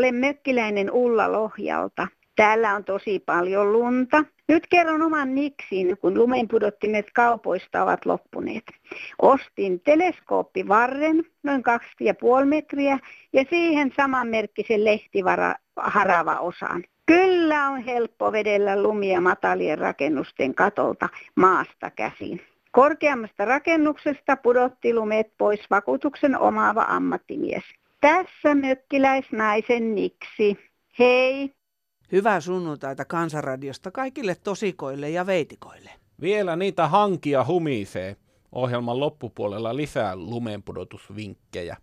Olen mökkiläinen Ulla Lohjalta. Täällä on tosi paljon lunta. Nyt kerron oman niksin, kun lumenpudottimet kaupoista ovat loppuneet. Ostin teleskooppivarren, noin 2,5 metriä, ja siihen samanmerkkisen lehtivara harava osan. Kyllä on helppo vedellä lumia matalien rakennusten katolta maasta käsin. Korkeammasta rakennuksesta pudotti lumet pois vakuutuksen omaava ammattimies. Tässä mökkiläisnaisen niksi. Hei! Hyvää sunnuntaita Kansanradiosta kaikille tosikoille ja veitikoille. Vielä niitä hankia humisee. Ohjelman loppupuolella lisää lumenpudotusvinkkejä.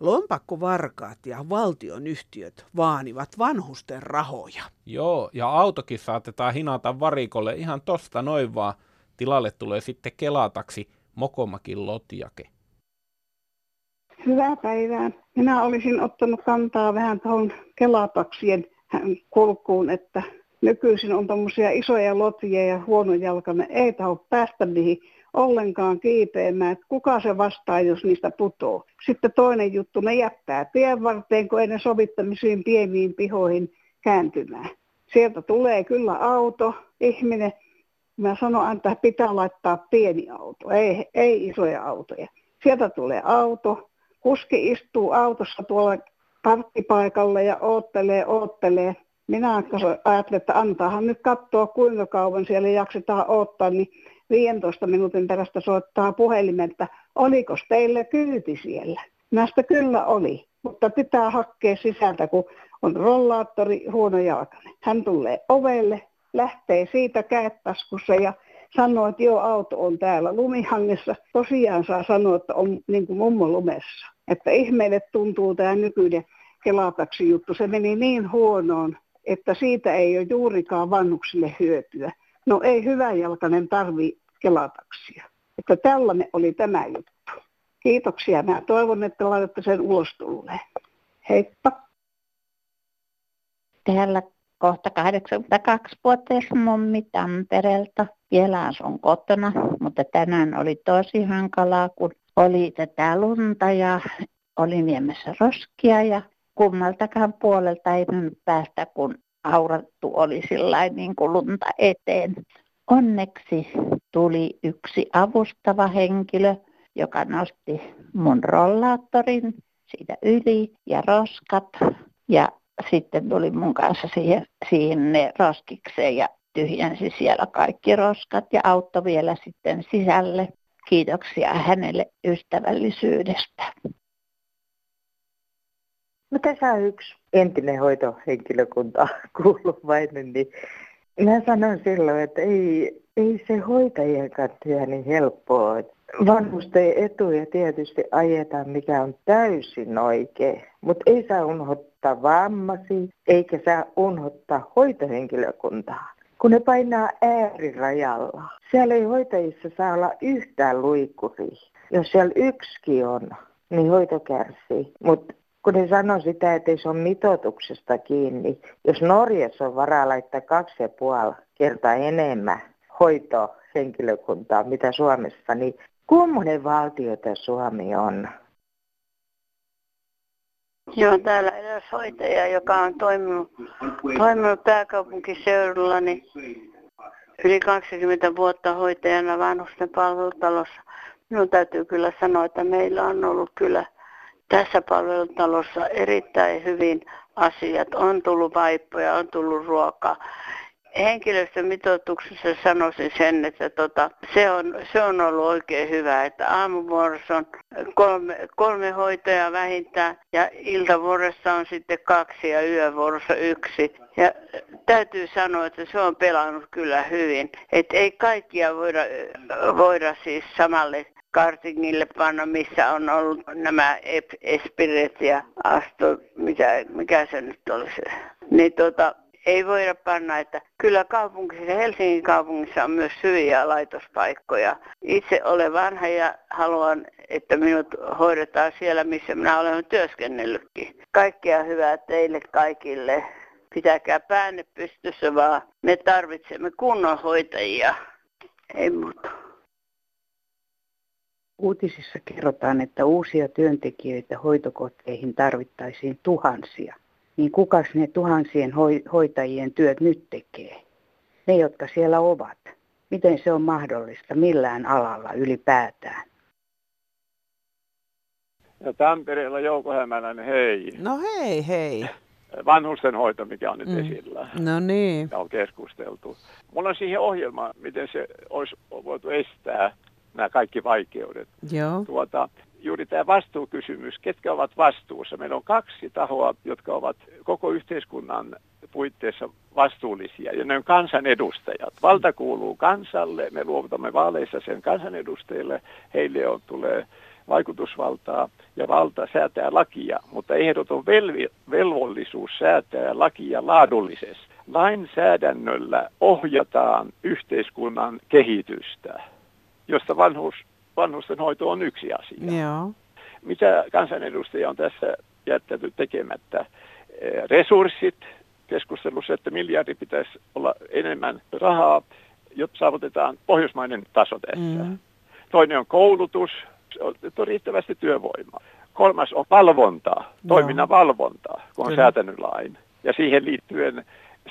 Lompakkovarkaat ja valtionyhtiöt vaanivat vanhusten rahoja. Joo, ja autokin saatetaan hinata varikolle ihan tosta noin vaan. Tilalle tulee sitten kelataksi Mokomakin lotjake. Hyvää päivää. Minä olisin ottanut kantaa vähän tuohon kelataksien kulkuun, että nykyisin on tuommoisia isoja lotjia ja huonojalkainen ei taho päästä niihin ollenkaan kiipeämään, että kuka se vastaa, jos niistä putoo. Sitten toinen juttu, ne jättää tien varteen, kun ei ne sovittamisiin pieniin pihoihin kääntymään. Sieltä tulee kyllä auto, ihminen. Mä sanon, että pitää laittaa pieni auto, ei, ei isoja autoja. Sieltä tulee auto, kuski istuu autossa tuolla parkkipaikalle ja oottelee, oottelee. Minä ajattelin, että antaahan nyt katsoa kuinka kauan siellä jaksetaan odottaa, niin 15 minuutin perästä soittaa puhelimen, että oliko teille kyyti siellä. Näistä kyllä oli, mutta pitää hakea sisältä, kun on rollaattori huono jalkainen. Hän tulee ovelle, lähtee siitä käettaskussa ja sanoo, että joo, auto on täällä lumihangessa. Tosiaan saa sanoa, että on niin kuin mummo lumessa. Että ihmeelle tuntuu tämä nykyinen kelataksi juttu. Se meni niin huonoon, että siitä ei ole juurikaan vanhuksille hyötyä. No ei jalkainen tarvi kelataksia. Että tällainen oli tämä juttu. Kiitoksia. Mä toivon, että laitatte sen ulos tulleen. Heippa. Täällä kohta 82-vuotias mummi Tampereelta. Vielä asun kotona, mutta tänään oli tosi hankalaa, kun oli tätä lunta ja olin viemässä roskia ja kummaltakaan puolelta ei nyt päästä, kun aurattu oli sillä niin kuin lunta eteen. Onneksi tuli yksi avustava henkilö, joka nosti mun rollaattorin siitä yli ja roskat. Ja sitten tuli mun kanssa siihen, siihen ne roskikseen ja tyhjensi siellä kaikki roskat ja auttoi vielä sitten sisälle. Kiitoksia hänelle ystävällisyydestä. No tässä on yksi entinen hoitohenkilökunta kuuluvainen, niin mä sanon silloin, että ei, ei se hoitajienkaan työ niin helppoa. Vanhusten etuja tietysti ajetaan, mikä on täysin oikein, mutta ei saa unohtaa vammasi, eikä saa unohtaa hoitohenkilökuntaa kun ne painaa äärirajalla. Siellä ei hoitajissa saa olla yhtään luikkuri. Jos siellä yksi on, niin hoito kärsii. Mutta kun ne sanoo sitä, että ei se ole mitoituksesta kiinni. Jos Norjassa on varaa laittaa kaksi ja puoli kertaa enemmän hoitohenkilökuntaa, mitä Suomessa, niin kummonen valtio tämä Suomi on? Joo, täällä eräs hoitaja, joka on toiminut, toiminut pääkaupunkiseudulla, niin yli 20 vuotta hoitajana vanhusten palvelutalossa. Minun täytyy kyllä sanoa, että meillä on ollut kyllä tässä palvelutalossa erittäin hyvin asiat. On tullut vaippoja, on tullut ruokaa henkilöstömitoituksessa sanoisin sen, että tota, se, on, se on ollut oikein hyvä, että aamuvuorossa on kolme, kolme hoitajaa vähintään ja iltavuorossa on sitten kaksi ja yövuorossa yksi. Ja täytyy sanoa, että se on pelannut kyllä hyvin. Että ei kaikkia voida, voida siis samalle kartingille panna, missä on ollut nämä espiret ja asto, mitä, mikä se nyt olisi. Niin tota, ei voida panna, että kyllä kaupungissa, Helsingin kaupungissa on myös hyviä laitospaikkoja. Itse olen vanha ja haluan, että minut hoidetaan siellä, missä minä olen työskennellytkin. Kaikkea hyvää teille kaikille. Pitäkää päänne pystyssä vaan. Me tarvitsemme kunnon hoitajia. Ei muuta. Uutisissa kerrotaan, että uusia työntekijöitä hoitokoteihin tarvittaisiin tuhansia. Niin kukas ne tuhansien hoitajien työt nyt tekee? Ne, jotka siellä ovat. Miten se on mahdollista millään alalla ylipäätään? Ja Tampereella Jouko Hämäläinen, hei. No hei, hei. Vanhustenhoito, mikä on nyt mm. esillä. No niin. Ja on keskusteltu. Mulla on siihen ohjelma, miten se olisi voitu estää nämä kaikki vaikeudet. Joo. Tuota, juuri tämä vastuukysymys, ketkä ovat vastuussa. Meillä on kaksi tahoa, jotka ovat koko yhteiskunnan puitteissa vastuullisia, ja ne on kansanedustajat. Valta kuuluu kansalle, me luovutamme vaaleissa sen kansanedustajille, heille on, tulee vaikutusvaltaa ja valta säätää lakia, mutta ehdoton velvi, velvollisuus säätää lakia laadullisesti. Lainsäädännöllä ohjataan yhteiskunnan kehitystä, josta vanhus, vanhustenhoito on yksi asia. Joo. Mitä kansanedustaja on tässä jättänyt tekemättä? Eh, resurssit, keskustelussa, että miljardi pitäisi olla enemmän rahaa, jotta saavutetaan pohjoismainen taso tässä. Mm. Toinen on koulutus, että on riittävästi työvoimaa. Kolmas on valvontaa, toiminnan valvontaa, kun on Kyllä. säätänyt lain. Ja siihen liittyen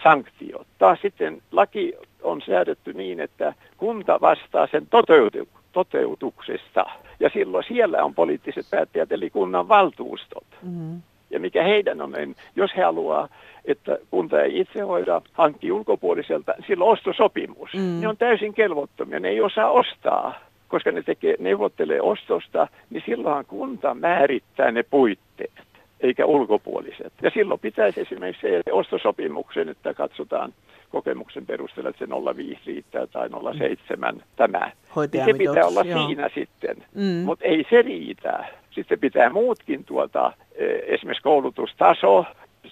sanktiot. Taas sitten laki on säädetty niin, että kunta vastaa sen toteutu- toteutuksesta. Ja silloin siellä on poliittiset päättäjät, eli kunnan valtuustot. Mm-hmm. Ja mikä heidän on, niin jos he haluaa, että kunta ei itse hoida, hankki ulkopuoliselta, silloin ostosopimus. Mm. Ne on täysin kelvottomia, ne ei osaa ostaa koska ne tekee, neuvottelee ostosta, niin silloinhan kunta määrittää ne puitteet, eikä ulkopuoliset. Ja silloin pitäisi esimerkiksi se ostosopimuksen, että katsotaan kokemuksen perusteella, että se 0,5 riittää tai 0,7 mm. tämä. Niin se pitää olla joo. siinä sitten, mm. mutta ei se riitä. Sitten pitää muutkin tuota, e, esimerkiksi koulutustaso,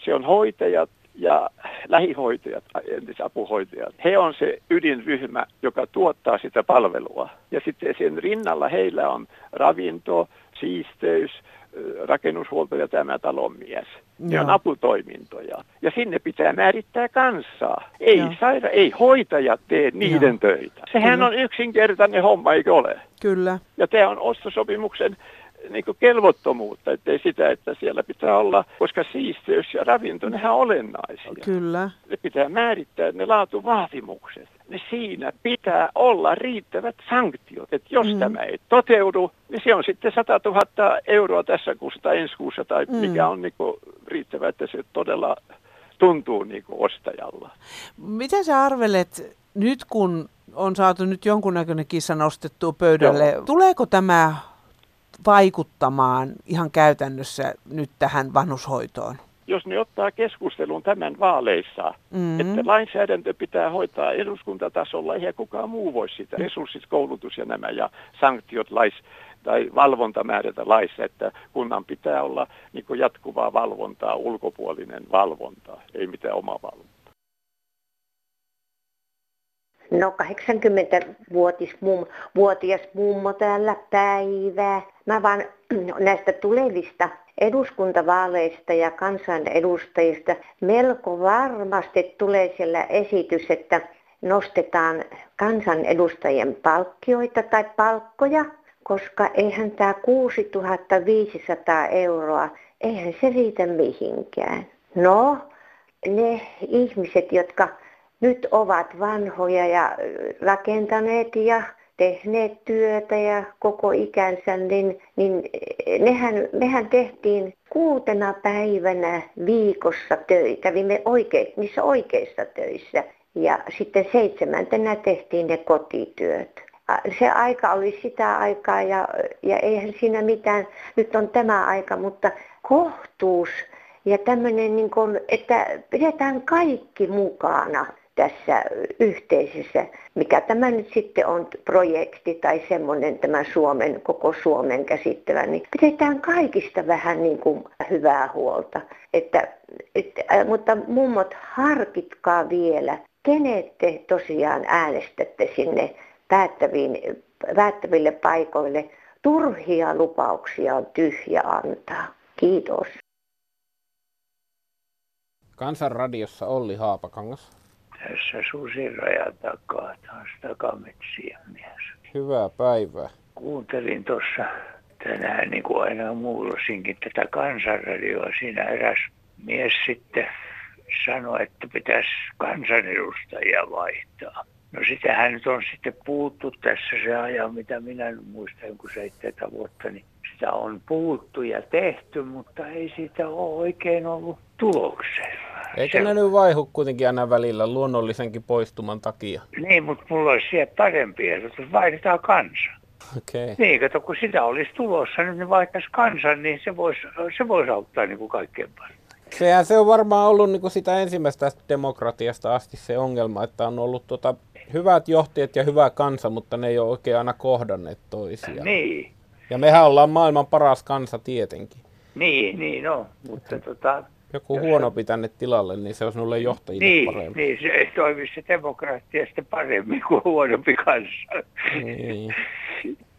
se on hoitajat, ja lähihoitajat, entisapuhoitajat, he on se ydinryhmä, joka tuottaa sitä palvelua. Ja sitten sen rinnalla heillä on ravinto, siisteys, rakennushuolto ja tämä talonmies. Ne on aputoimintoja. Ja sinne pitää määrittää kansaa. Ei, saira- ei hoitajat tee niiden Joo. töitä. Sehän Kyllä. on yksinkertainen homma, eikö ole? Kyllä. Ja tämä on ostosopimuksen niin kuin kelvottomuutta, ettei sitä, että siellä pitää olla, koska siisteys ja ravinto, nehän on olennaisia. Kyllä. Ne pitää määrittää ne laatuvaatimukset. Ne siinä pitää olla riittävät sanktiot, että jos mm. tämä ei toteudu, niin se on sitten 100 000 euroa tässä kuussa tai ensi kuussa, tai mm. mikä on niin kuin riittävä, että se todella tuntuu niin kuin ostajalla. Mitä sä arvelet nyt, kun on saatu nyt jonkunnäköinen kissa nostettua pöydälle, Joo. tuleeko tämä vaikuttamaan ihan käytännössä nyt tähän vanhushoitoon? Jos ne ottaa keskustelun tämän vaaleissa, mm-hmm. että lainsäädäntö pitää hoitaa eduskuntatasolla, eihän kukaan muu voi sitä. Resurssit, koulutus ja nämä ja sanktiot lais, tai valvonta määrätä laissa, että kunnan pitää olla niin jatkuvaa valvontaa, ulkopuolinen valvonta, ei mitään oma valvonta. No 80-vuotias mum, vuotias mummo täällä päivää. Mä vaan näistä tulevista eduskuntavaaleista ja kansanedustajista melko varmasti tulee siellä esitys, että nostetaan kansanedustajien palkkioita tai palkkoja, koska eihän tämä 6500 euroa, eihän se riitä mihinkään. No, ne ihmiset, jotka nyt ovat vanhoja ja rakentaneet ja tehneet työtä ja koko ikänsä, niin, niin nehän, mehän tehtiin kuutena päivänä viikossa töitä, kävimme oike, niissä oikeissa töissä. Ja sitten seitsemäntenä tehtiin ne kotityöt. Se aika oli sitä aikaa ja, ja eihän siinä mitään, nyt on tämä aika, mutta kohtuus ja tämmöinen, niin kuin, että pidetään kaikki mukana tässä yhteisössä, mikä tämä nyt sitten on projekti tai semmoinen tämä Suomen, koko Suomen käsittävä, niin pidetään kaikista vähän niin kuin hyvää huolta. Että, että, mutta mummot, harkitkaa vielä, kenet te tosiaan äänestätte sinne päättäviin, päättäville paikoille. Turhia lupauksia on tyhjä antaa. Kiitos. Kansanradiossa Olli Haapakangas tässä susirajan takaa taas takametsien mies. Hyvää päivää. Kuuntelin tuossa tänään niin kuin aina muullosinkin tätä kansanradioa. Siinä eräs mies sitten sanoi, että pitäisi kansanedustajia vaihtaa. No sitähän nyt on sitten puuttu tässä se ajan, mitä minä muistan, kun seitsemätä vuotta, niin sitä on puuttu ja tehty, mutta ei siitä ole oikein ollut tuloksia. Eikä ne nyt vaihu kuitenkin aina välillä luonnollisenkin poistuman takia? Niin, mutta mulla olisi siellä parempi ehdotus. Vaihdetaan kansa. Okay. Niin, kato, kun sitä olisi tulossa, niin vaihtaisi kansan, niin se voisi, se voisi auttaa niin kuin kaikkein paljon. Sehän se on varmaan ollut niin kuin sitä ensimmäistä demokratiasta asti se ongelma, että on ollut tota, hyvät johtajat ja hyvä kansa, mutta ne ei ole oikein aina kohdanneet toisiaan. Niin. Ja mehän ollaan maailman paras kansa tietenkin. Niin, niin no, mutta tota, joku huonompi tänne tilalle, niin se olisi nulle johtajille niin, parempi. Niin, se toimisi se demokraattia sitten paremmin kuin huonompi kanssa. Niin.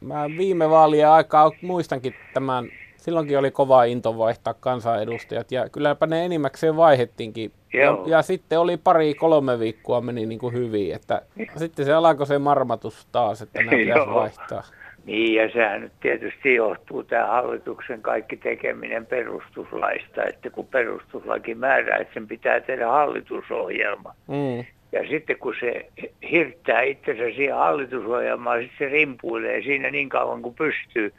Mä viime vaalien aikaa muistankin tämän, silloinkin oli kova into vaihtaa kansanedustajat ja kylläpä ne enimmäkseen vaihettiinkin. Ja, ja, sitten oli pari kolme viikkoa meni niin kuin hyvin, että sitten se alkoi se marmatus taas, että nämä pitäisi vaihtaa. Niin, ja sehän nyt tietysti johtuu tämä hallituksen kaikki tekeminen perustuslaista, että kun perustuslaki määrää, että sen pitää tehdä hallitusohjelma. Mm. Ja sitten kun se hirttää itsensä siihen hallitusohjelmaan, sitten se rimpuilee siinä niin kauan kuin pystyy,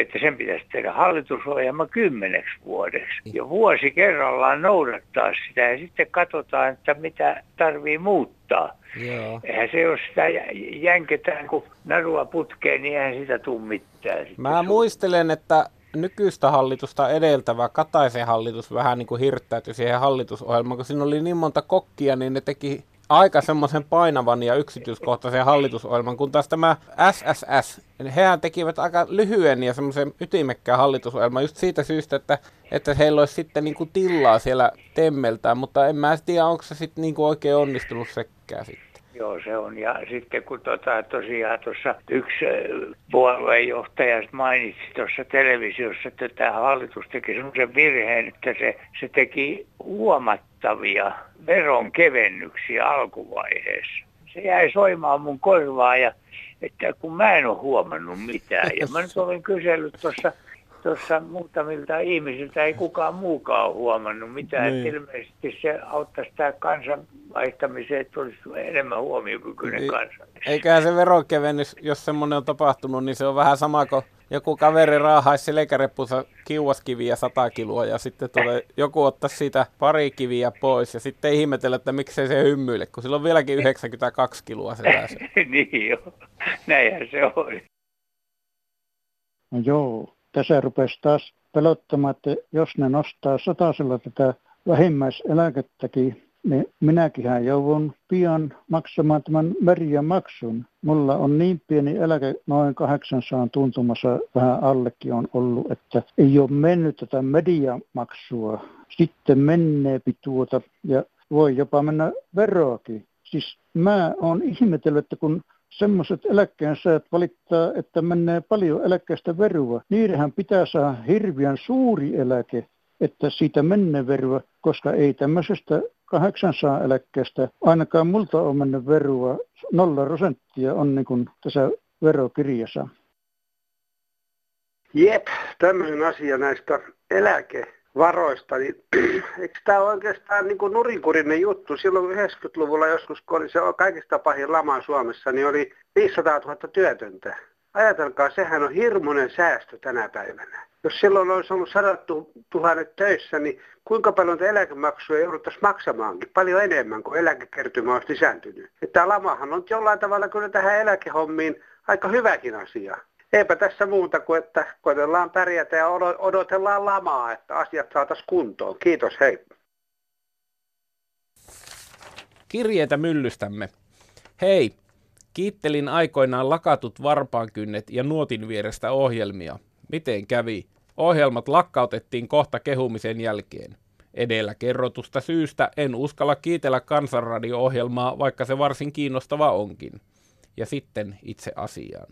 että sen pitäisi tehdä hallitusohjelma kymmeneksi vuodeksi. Ja vuosi kerrallaan noudattaa sitä ja sitten katsotaan, että mitä tarvii muuttaa. Joo. Eihän se, jos sitä jänketään kun narua putkeen, niin eihän sitä tule mitään. Mä muistelen, että nykyistä hallitusta edeltävä Kataisen hallitus vähän niin kuin hirttäytyi siihen hallitusohjelmaan, kun siinä oli niin monta kokkia, niin ne teki aika semmoisen painavan ja yksityiskohtaisen hallitusohjelman, kun taas tämä SSS, hehän tekivät aika lyhyen ja semmoisen ytimekkään hallitusohjelman just siitä syystä, että, että heillä olisi sitten niin kuin tilaa siellä temmeltään, mutta en mä tiedä, onko se sitten niin kuin oikein onnistunut sekään sitten. Joo, se on. Ja sitten kun tota, tosiaan tuossa yksi puoluejohtaja mainitsi tuossa televisiossa, että tämä hallitus teki semmoisen virheen, että se, se teki huomattavia veronkevennyksiä alkuvaiheessa. Se jäi soimaan mun korvaa ja että kun mä en ole huomannut mitään. Ja mä nyt olen kysellyt tuossa tuossa muutamilta ihmisiltä ei kukaan muukaan ole huomannut mitään. Niin. ilmeisesti se auttaisi tämä kansan vaihtamiseen, että olisi enemmän huomiokykyinen niin. kansa. Eiköhän se veronkevennys, jos semmoinen on tapahtunut, niin se on vähän sama kuin joku kaveri raahaisi selkäreppunsa kiuaskiviä 100 kiloa ja sitten tulee, joku ottaa siitä pari kiviä pois ja sitten ei ihmetellä, että miksei se hymyile, kun sillä on vieläkin 92 kiloa se niin joo, näinhän se on. No joo, tässä rupesi taas pelottamaan, että jos ne nostaa satasella tätä vähimmäiseläkettäkin, niin minäkin joudun pian maksamaan tämän merian maksun. Mulla on niin pieni eläke, noin 800 tuntumassa vähän allekin on ollut, että ei ole mennyt tätä mediamaksua. Sitten menee tuota ja voi jopa mennä veroakin. Siis mä oon ihmetellyt, että kun semmoiset eläkkeensaajat valittaa, että menee paljon eläkkeestä verua. Niidenhän pitää saada hirveän suuri eläke, että siitä menee verua, koska ei tämmöisestä 800 eläkkeestä ainakaan multa ole mennyt verua. Nolla prosenttia on niin kuin tässä verokirjassa. Jep, tämmöinen asia näistä eläke varoista, niin eikö tämä ole oikeastaan niin nurinkurinen juttu? Silloin 90-luvulla joskus, kun oli se kaikista pahin lama Suomessa, niin oli 500 000 työtöntä. Ajatelkaa, sehän on hirmuinen säästö tänä päivänä. Jos silloin olisi ollut 100 tuhannet töissä, niin kuinka paljon eläkemaksuja jouduttaisiin maksamaankin? Paljon enemmän, kuin eläkekertymä olisi lisääntynyt. Tämä lamahan on jollain tavalla kyllä tähän eläkehommiin aika hyväkin asia eipä tässä muuta kuin, että koitellaan pärjätä ja odotellaan lamaa, että asiat saataisiin kuntoon. Kiitos, hei. Kirjeitä myllystämme. Hei, kiittelin aikoinaan lakatut varpaankynnet ja nuotin vierestä ohjelmia. Miten kävi? Ohjelmat lakkautettiin kohta kehumisen jälkeen. Edellä kerrotusta syystä en uskalla kiitellä kansanradio-ohjelmaa, vaikka se varsin kiinnostava onkin. Ja sitten itse asiaan.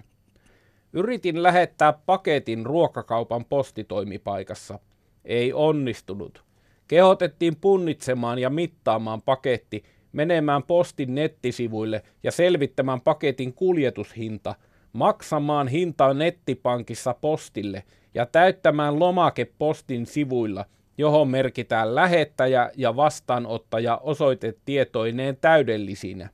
Yritin lähettää paketin ruokakaupan postitoimipaikassa. Ei onnistunut. Kehotettiin punnitsemaan ja mittaamaan paketti, menemään postin nettisivuille ja selvittämään paketin kuljetushinta, maksamaan hintaa nettipankissa postille ja täyttämään lomake postin sivuilla johon merkitään lähettäjä ja vastaanottaja osoitetietoineen täydellisinä.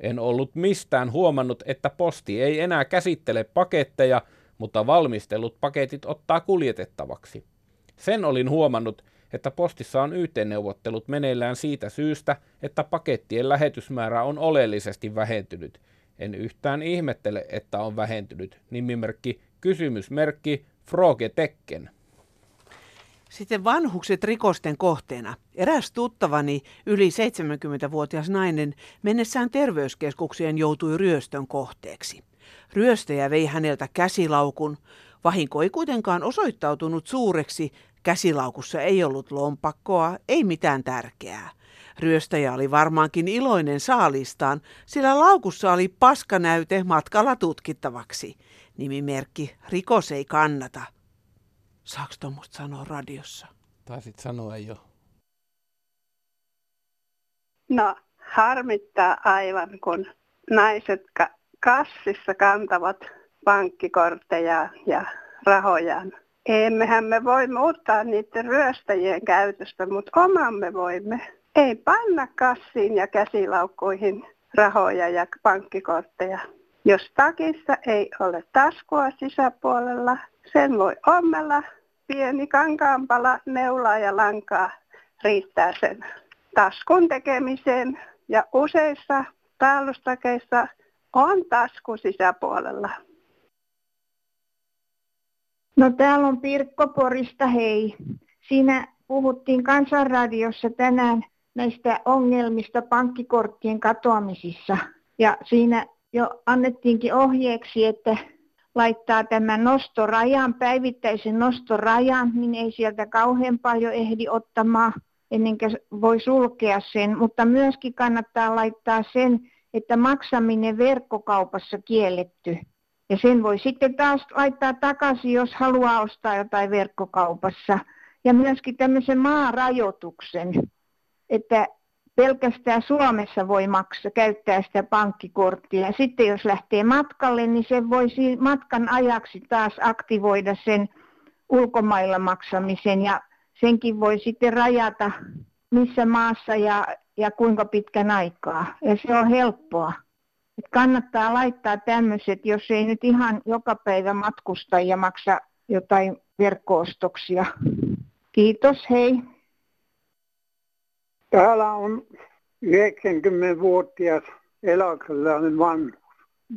En ollut mistään huomannut, että posti ei enää käsittele paketteja, mutta valmistellut paketit ottaa kuljetettavaksi. Sen olin huomannut, että postissa on yhteenneuvottelut meneillään siitä syystä, että pakettien lähetysmäärä on oleellisesti vähentynyt. En yhtään ihmettele, että on vähentynyt. Nimimerkki kysymysmerkki Froge Tekken. Sitten vanhukset rikosten kohteena. Eräs tuttavani, yli 70-vuotias nainen, mennessään terveyskeskukseen joutui ryöstön kohteeksi. Ryöstäjä vei häneltä käsilaukun. Vahinko ei kuitenkaan osoittautunut suureksi. Käsilaukussa ei ollut lompakkoa, ei mitään tärkeää. Ryöstäjä oli varmaankin iloinen saalistaan, sillä laukussa oli paskanäyte matkalla tutkittavaksi. Nimimerkki Rikos ei kannata. Saako tuommoista sanoa radiossa? Taisit sanoa jo. No, harmittaa aivan, kun naiset ka- kassissa kantavat pankkikortteja ja rahojaan. Emmehän me voi muuttaa niiden ryöstäjien käytöstä, mutta omamme voimme. Ei panna kassiin ja käsilaukkuihin rahoja ja pankkikortteja. Jos takissa ei ole taskua sisäpuolella, sen voi ommella pieni kankaanpala, neulaa ja lankaa riittää sen taskun tekemiseen. Ja useissa päällystakeissa on tasku sisäpuolella. No täällä on Pirkko Porista, hei. Siinä puhuttiin kansanradiossa tänään näistä ongelmista pankkikorttien katoamisissa. Ja siinä jo annettiinkin ohjeeksi, että laittaa tämän nostorajan, päivittäisen nostorajan, niin ei sieltä kauhean paljon ehdi ottamaan ennen kuin voi sulkea sen. Mutta myöskin kannattaa laittaa sen, että maksaminen verkkokaupassa kielletty. Ja sen voi sitten taas laittaa takaisin, jos haluaa ostaa jotain verkkokaupassa. Ja myöskin tämmöisen maarajoituksen, että pelkästään Suomessa voi maksaa, käyttää sitä pankkikorttia. Sitten jos lähtee matkalle, niin se voisi matkan ajaksi taas aktivoida sen ulkomailla maksamisen ja senkin voi sitten rajata missä maassa ja, ja kuinka pitkän aikaa. Ja se on helppoa. Et kannattaa laittaa tämmöiset, jos ei nyt ihan joka päivä matkusta ja maksa jotain verkkoostoksia. Kiitos, hei. Täällä on 90-vuotias eläkeläinen vanhus.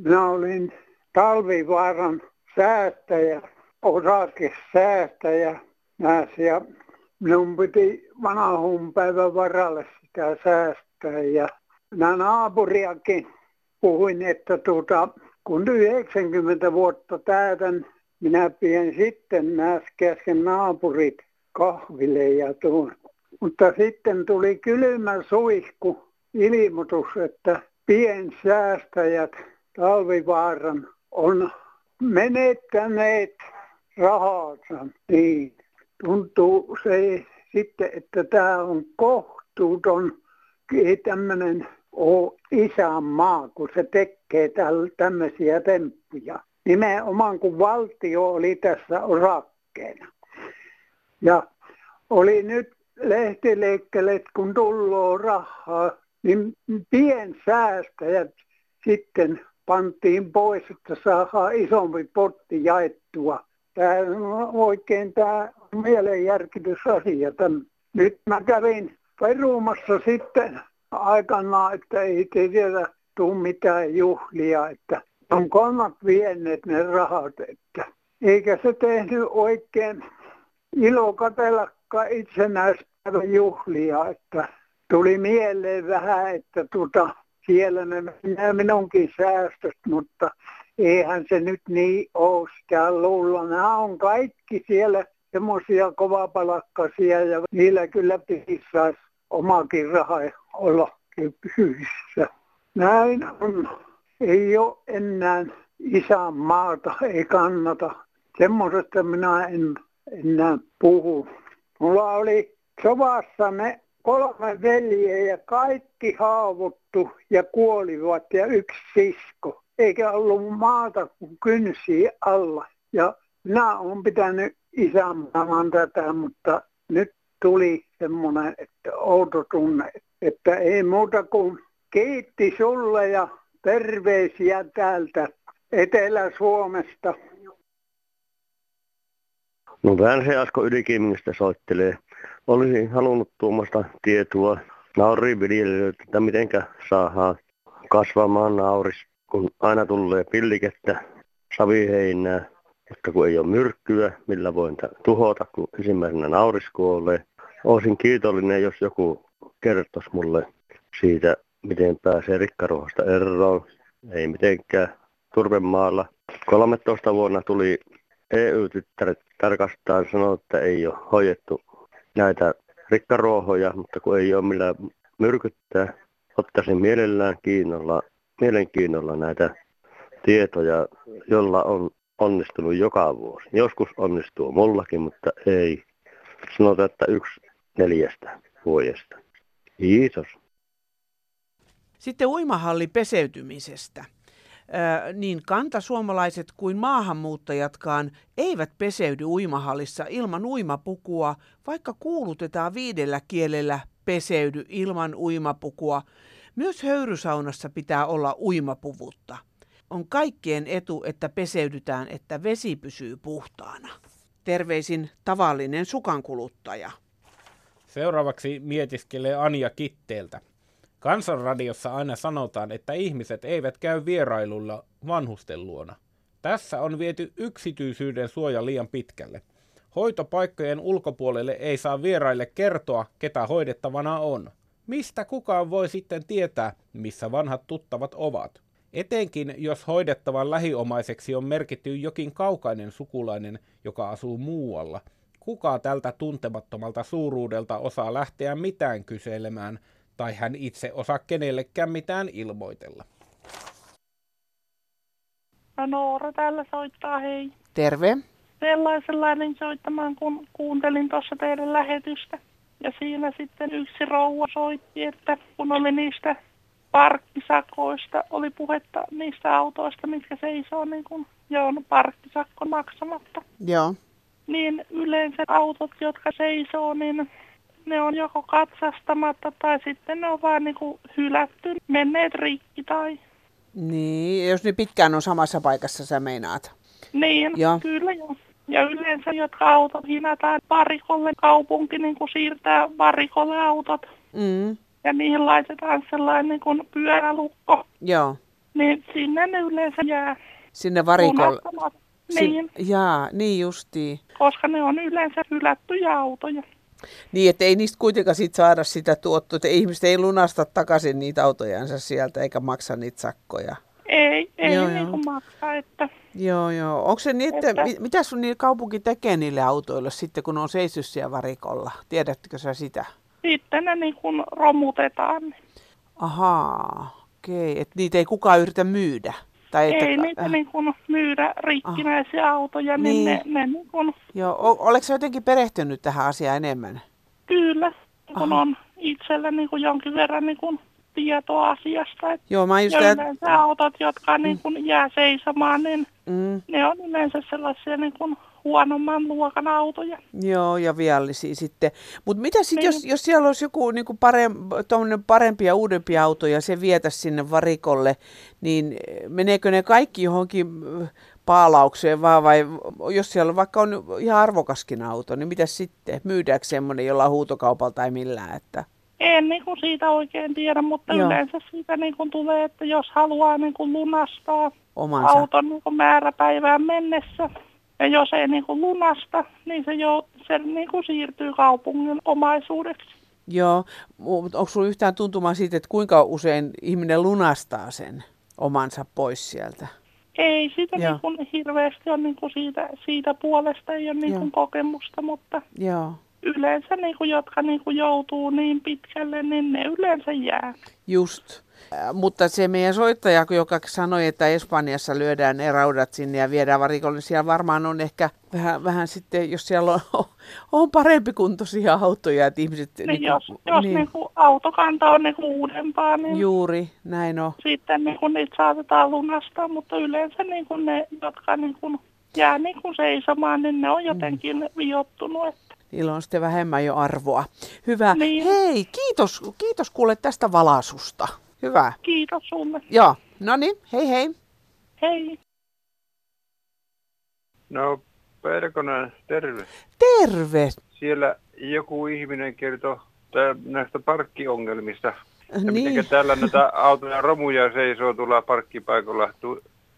Minä olin talvivaaran säästäjä, osakesäästäjä näissä ja minun piti vanhun päivän varalle sitä säästää ja minä naapuriakin puhuin, että tuota, kun 90 vuotta täytän, minä pien sitten näissä käsken naapurit kahville ja tuon mutta sitten tuli kylmä suihku ilmoitus, että piensäästäjät Talvivaaran on menettäneet rahansa. Niin tuntuu se sitten, että tämä on kohtuuton, ei tämmöinen ole isänmaa, kun se tekee tämmöisiä temppuja. Nimenomaan kun valtio oli tässä osakkeena. Ja oli nyt lehtileikkeleet, kun tulloo rahaa, niin piensäästäjät sitten pantiin pois, että saadaan isompi potti jaettua. Tämä on oikein tämä mielenjärkitysasia. Tämän. Nyt mä kävin perumassa sitten aikanaan, että ei siellä tule mitään juhlia, että on kannat vienneet ne rahat, että eikä se tehnyt oikein ilo katella itsenäistä juhlia, että tuli mieleen vähän, että tuota, siellä ne minunkin säästöt, mutta eihän se nyt niin ole sitä luulla. Nämä on kaikki siellä semmoisia kovapalakkaisia ja niillä kyllä pitäisi omakin raha olla pyhissä. Näin on. Ei ole enää isän maata, ei kannata. Semmoisesta minä en enää puhu. Mulla oli sovassa ne kolme veljeä ja kaikki haavoittu ja kuolivat ja yksi sisko. Eikä ollut maata kuin kynsiä alla. Ja minä olen pitänyt isänmaan tätä, mutta nyt tuli semmoinen että outo tunne, että ei muuta kuin kiitti sulle ja terveisiä täältä Etelä-Suomesta. No Vänse Asko Ylikimistä soittelee. Olisin halunnut tuommoista tietoa nauriinviljelijöiltä, että mitenkä saadaan kasvamaan nauris, kun aina tulee pillikettä, saviheinää, mutta kun ei ole myrkkyä, millä voin tuhota, kun ensimmäisenä nauris kuolee. Olisin kiitollinen, jos joku kertoisi mulle siitä, miten pääsee rikkaruohasta eroon. Ei mitenkään turvemaalla. 13 vuonna tuli EU-tyttäret tarkastaa sanoi, että ei ole hoidettu näitä rikkaruohoja, mutta kun ei ole millään myrkyttää, ottaisin mielellään kiinnolla, mielenkiinnolla näitä tietoja, jolla on onnistunut joka vuosi. Joskus onnistuu mullakin, mutta ei. Sanotaan, että yksi neljästä vuodesta. Kiitos. Sitten uimahalli peseytymisestä. Niin kantasuomalaiset kuin maahanmuuttajatkaan eivät peseydy uimahallissa ilman uimapukua, vaikka kuulutetaan viidellä kielellä peseydy ilman uimapukua. Myös höyrysaunassa pitää olla uimapuvutta. On kaikkien etu, että peseydytään, että vesi pysyy puhtaana. Terveisin tavallinen sukankuluttaja. Seuraavaksi mietiskelee Anja Kitteeltä. Kansanradiossa aina sanotaan, että ihmiset eivät käy vierailulla vanhusten luona. Tässä on viety yksityisyyden suoja liian pitkälle. Hoitopaikkojen ulkopuolelle ei saa vieraille kertoa, ketä hoidettavana on. Mistä kukaan voi sitten tietää, missä vanhat tuttavat ovat? Etenkin jos hoidettavan lähiomaiseksi on merkitty jokin kaukainen sukulainen, joka asuu muualla. Kuka tältä tuntemattomalta suuruudelta osaa lähteä mitään kyselemään, tai hän itse osaa kenellekään mitään ilmoitella. No Noora täällä soittaa, hei. Terve. Sellaisen soittamaan, kun kuuntelin tuossa teidän lähetystä. Ja siinä sitten yksi rouva soitti, että kun oli niistä parkkisakoista, oli puhetta niistä autoista, mitkä seisoo niin kuin jo on parkkisakko maksamatta. Joo. Niin yleensä autot, jotka seisoo, niin ne on joko katsastamatta tai sitten ne on vaan niin kuin hylätty, menneet rikki tai... Niin, jos ne pitkään on samassa paikassa, sä meinaat. Niin, joo. kyllä joo. Ja yleensä, jotka autot hinnataan varikolle, kaupunki niin kuin siirtää varikolle autot. Mm. Ja niihin laitetaan sellainen niin kuin pyörälukko. Joo. Niin sinne ne yleensä jää. Sinne varikolle. Niin. Sin- jaa, niin justiin. Koska ne on yleensä hylättyjä autoja. Niin, että ei niistä kuitenkaan sit saada sitä tuottoa, että ihmiset ei lunasta takaisin niitä autojansa sieltä eikä maksa niitä sakkoja. Ei, ei joo, niin kuin maksa, että... Joo, joo. Onko se niin, että, että... mitä sun niin kaupunki tekee niille autoille sitten, kun on seissyt siellä varikolla? Tiedättekö sä sitä? Sitten ne niin kuin romutetaan. Ahaa, okei. Okay. Että niitä ei kukaan yritä myydä? Tai että... Ei niitä äh. niin kuin myydä rikkinäisiä ah. autoja, niin, niin ne, ne niin kuin... Joo, o- oletko jotenkin perehtynyt tähän asiaan enemmän? Kyllä, kun on itsellä niin kuin jonkin verran niin kuin tietoa asiasta. Että Joo, mä just ja yleensä autot, jotka niin kuin jää seisomaan, niin mm. ne on yleensä sellaisia niin kuin huonomman luokan autoja. Joo, ja viallisia sitten. Mutta mitä sitten, niin. jos, jos siellä olisi joku niin parem, parempi ja uudempi auto ja se vietäisi sinne varikolle, niin meneekö ne kaikki johonkin paalaukseen vaan vai jos siellä vaikka on ihan arvokaskin auto, niin mitä sitten? Myydäänkö semmoinen jollain huutokaupalla tai millään? Että... En niin kuin siitä oikein tiedä, mutta Joo. yleensä siitä niin kuin tulee, että jos haluaa niin kuin lunastaa Omansa. auton niin kuin määräpäivään mennessä, ja jos ei niin kuin lunasta, niin se, jo, se niin kuin siirtyy kaupungin omaisuudeksi. Joo, mutta onko sinulla yhtään tuntumaa siitä, että kuinka usein ihminen lunastaa sen omansa pois sieltä? Ei sitä niin kuin hirveästi ole niin kuin siitä, siitä puolesta, ei ole niin kuin kokemusta, mutta Joo. yleensä niin kuin, jotka niin kuin joutuu niin pitkälle, niin ne yleensä jää. Just. Mutta se meidän soittaja, joka sanoi, että Espanjassa lyödään ne raudat sinne ja viedään varikolle, niin siellä varmaan on ehkä vähän, vähän sitten, jos siellä on, on parempi kuntoisia autoja, että ihmiset... Niin niin jos jos niin. Niin kuin autokanta on niin kuin uudempaa, niin... Juuri, näin on. Sitten niin kuin niitä saatetaan lunastaa, mutta yleensä niin kuin ne, jotka niin kuin jää niin kuin seisomaan, niin ne on jotenkin mm. viottunut. Että... niillä on sitten vähemmän jo arvoa. Hyvä. Niin. Hei, kiitos, kiitos kuule tästä valasusta. Hyvä. Kiitos sulle. Joo, no niin, hei hei. Hei. No, Perkonen, terve. Terve. Siellä joku ihminen kertoi näistä parkkiongelmista. Niin. Miten täällä näitä autoja romuja seisoo tuolla parkkipaikalla.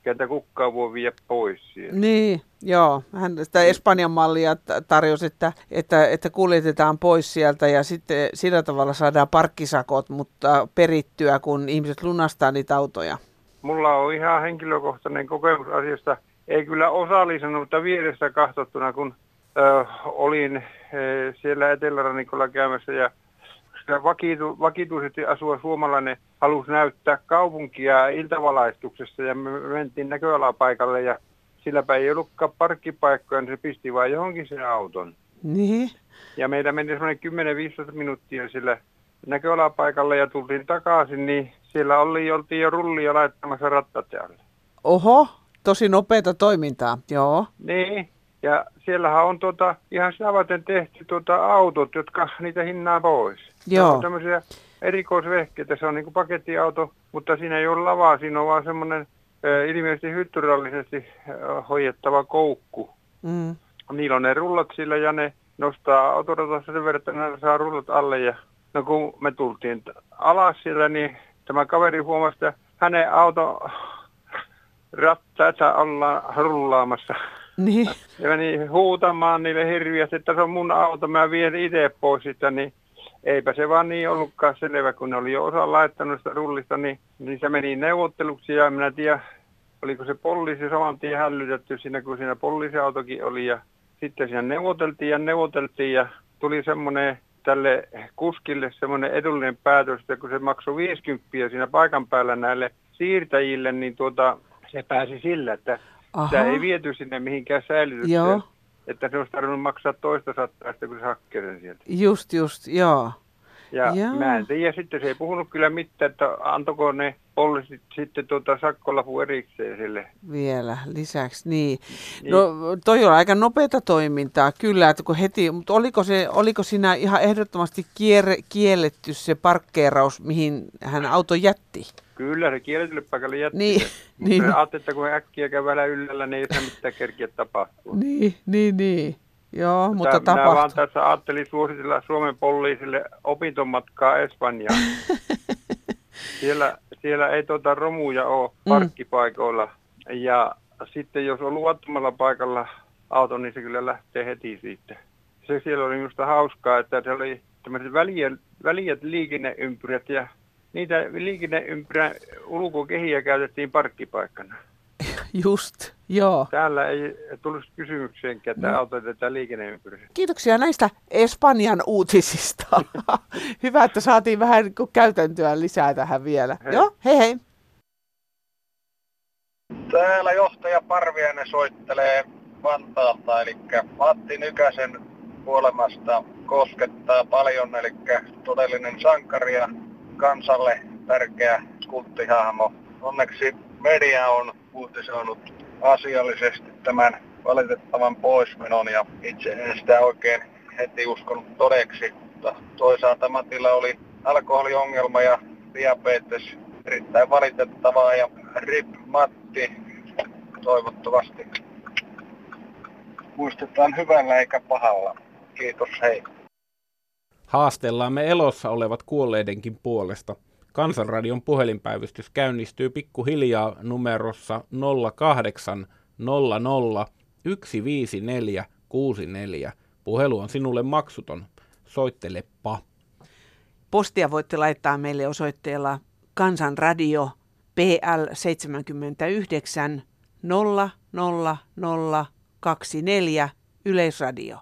Ketä kukkaa voi viedä pois siellä. Niin, joo. Hän sitä Espanjan mallia tarjosi, että, että, että kuljetetaan pois sieltä ja sitten sillä tavalla saadaan parkkisakot, mutta perittyä, kun ihmiset lunastaa niitä autoja. Mulla on ihan henkilökohtainen kokemus asiasta. Ei kyllä osallisena, mutta vierestä kahtottuna, kun ö, olin ö, siellä Etelärannikolla käymässä ja vakitu, vakituisesti asua suomalainen halusi näyttää kaupunkia iltavalaistuksessa ja me mentiin näköalapaikalle ja silläpä ei ollutkaan parkkipaikkoja, niin se pisti vain johonkin sen auton. Niin. Ja meillä meni semmoinen 10-15 minuuttia sillä näköalapaikalle ja tultiin takaisin, niin siellä oli, oltiin jo rullia laittamassa rattatealle. Oho, tosi nopeata toimintaa, joo. Niin, ja siellähän on tuota, ihan savaten tehty tuota autot, jotka niitä hinnaa pois. Joo. Tämmöisiä erikoisvehkeitä, se on niin kuin pakettiauto, mutta siinä ei ole lavaa, siinä on vaan semmoinen ilmeisesti hyttyrallisesti hoidettava koukku. Mm. Niillä on ne rullat sillä ja ne nostaa autoratassa sen verran, että ne saa rullat alle. Ja no kun me tultiin alas siellä, niin tämä kaveri huomasi, että hänen auto rattaita ollaan rullaamassa. Niin. Ja meni huutamaan niille hirviästi, että se on mun auto, mä vien itse pois sitä, niin eipä se vaan niin ollutkaan selvä, kun ne oli jo osa laittanut sitä rullista, niin, niin se meni neuvotteluksi ja minä tiedän, oliko se poliisi saman tien hällytetty siinä, kun siinä poliisiautokin oli ja sitten siinä neuvoteltiin ja neuvoteltiin ja tuli semmoinen tälle kuskille semmoinen edullinen päätös, että kun se maksoi 50 siinä paikan päällä näille siirtäjille, niin tuota, se pääsi sillä, että. Sitä ei viety sinne mihinkään säilytykseen. Joo. Että se olisi tarvinnut maksaa toista sattaa kun se hakkee sen sieltä. Just, just, joo. Ja Joo. mä en tiedä, sitten se ei puhunut kyllä mitään, että antoiko ne poliisit sitten tuota sakkolapun erikseen sille. Vielä lisäksi, niin. No toi on aika nopeata toimintaa, kyllä, että kun heti, mutta oliko, se, oliko siinä ihan ehdottomasti kier, kielletty se parkkeeraus, mihin hän auto jätti? Kyllä, se kielletylle paikalle jätti Niin, se. Mutta niin. ajattelin, että kun äkkiä kävellä yllällä, niin ei se mitään kerkiä tapahtua. Niin, niin, niin. Joo, mutta Tää- Minä vaan tässä ajattelin suositella Suomen poliisille opintomatkaa Espanjaan. siellä, siellä ei tuota romuja ole Mm. parkkipaikoilla. Ja sitten jos on luvattomalla paikalla auto, niin se kyllä lähtee heti siitä. Se siellä oli minusta hauskaa, että se oli tämmöiset väliät, väliät liikenneympyrät ja niitä liikenneympyrän ulkokehiä käytettiin parkkipaikkana. Just, joo. Täällä ei tulisi kysymykseenkään, että No. autetetaan liikenneympyrä. Kiitoksia näistä Espanjan uutisista. Hyvä, että saatiin vähän niin käytäntöä lisää tähän vielä. Hei. Joo, hei hei. Täällä johtaja Parviainen soittelee Vantaalta, eli Matti Nykäsen kuolemasta koskettaa paljon, eli todellinen sankari ja kansalle tärkeä kulttihahmo. Onneksi media on uutisoinut asiallisesti tämän valitettavan poismenon ja itse en sitä oikein heti uskonut todeksi, mutta toisaalta Matilla oli alkoholiongelma ja diabetes erittäin valitettavaa ja RIP Matti toivottavasti muistetaan hyvällä eikä pahalla. Kiitos, hei. Haastellaan me elossa olevat kuolleidenkin puolesta. Kansanradion puhelinpäivystys käynnistyy pikkuhiljaa numerossa 08 00 154 64. Puhelu on sinulle maksuton. Soittelepa. Postia voitte laittaa meille osoitteella Kansanradio PL 79 00024 Yleisradio.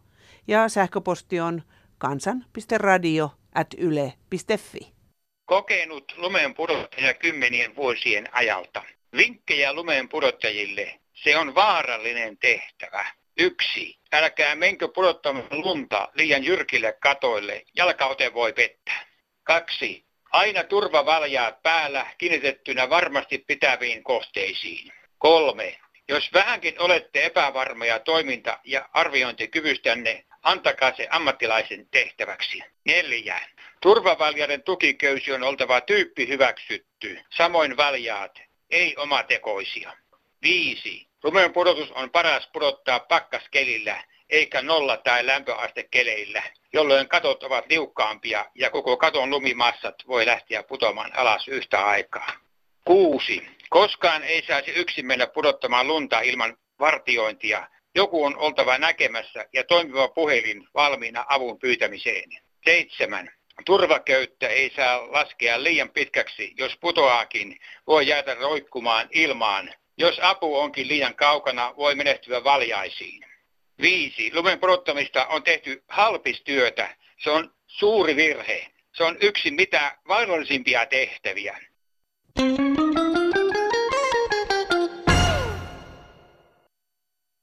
Ja sähköposti on kansan.radio at yle.fi. Kokenut lumen pudottaja kymmenien vuosien ajalta. Vinkkejä lumen pudottajille. Se on vaarallinen tehtävä. Yksi. Älkää menkö pudottamaan lunta liian jyrkille katoille. Jalkaute voi pettää. Kaksi. Aina turvavaljaat päällä kiinnitettynä varmasti pitäviin kohteisiin. Kolme. Jos vähänkin olette epävarmoja toiminta- ja arviointikyvystänne, antakaa se ammattilaisen tehtäväksi. Neljä. Turvavaljaiden tukiköysi on oltava tyyppi hyväksytty, samoin valjaat, ei omatekoisia. Viisi. Lumen pudotus on paras pudottaa pakkaskelillä, eikä nolla- tai lämpöastekeleillä, jolloin katot ovat liukkaampia ja koko katon lumimassat voi lähteä putoamaan alas yhtä aikaa. Kuusi. Koskaan ei saisi yksin mennä pudottamaan lunta ilman vartiointia. Joku on oltava näkemässä ja toimiva puhelin valmiina avun pyytämiseen. Seitsemän. Turvaköyttä ei saa laskea liian pitkäksi, jos putoaakin, voi jäädä roikkumaan ilmaan. Jos apu onkin liian kaukana, voi menehtyä valjaisiin. Viisi. Lumen pudottamista on tehty halpistyötä. Se on suuri virhe. Se on yksi mitä vaarallisimpia tehtäviä. Thank you.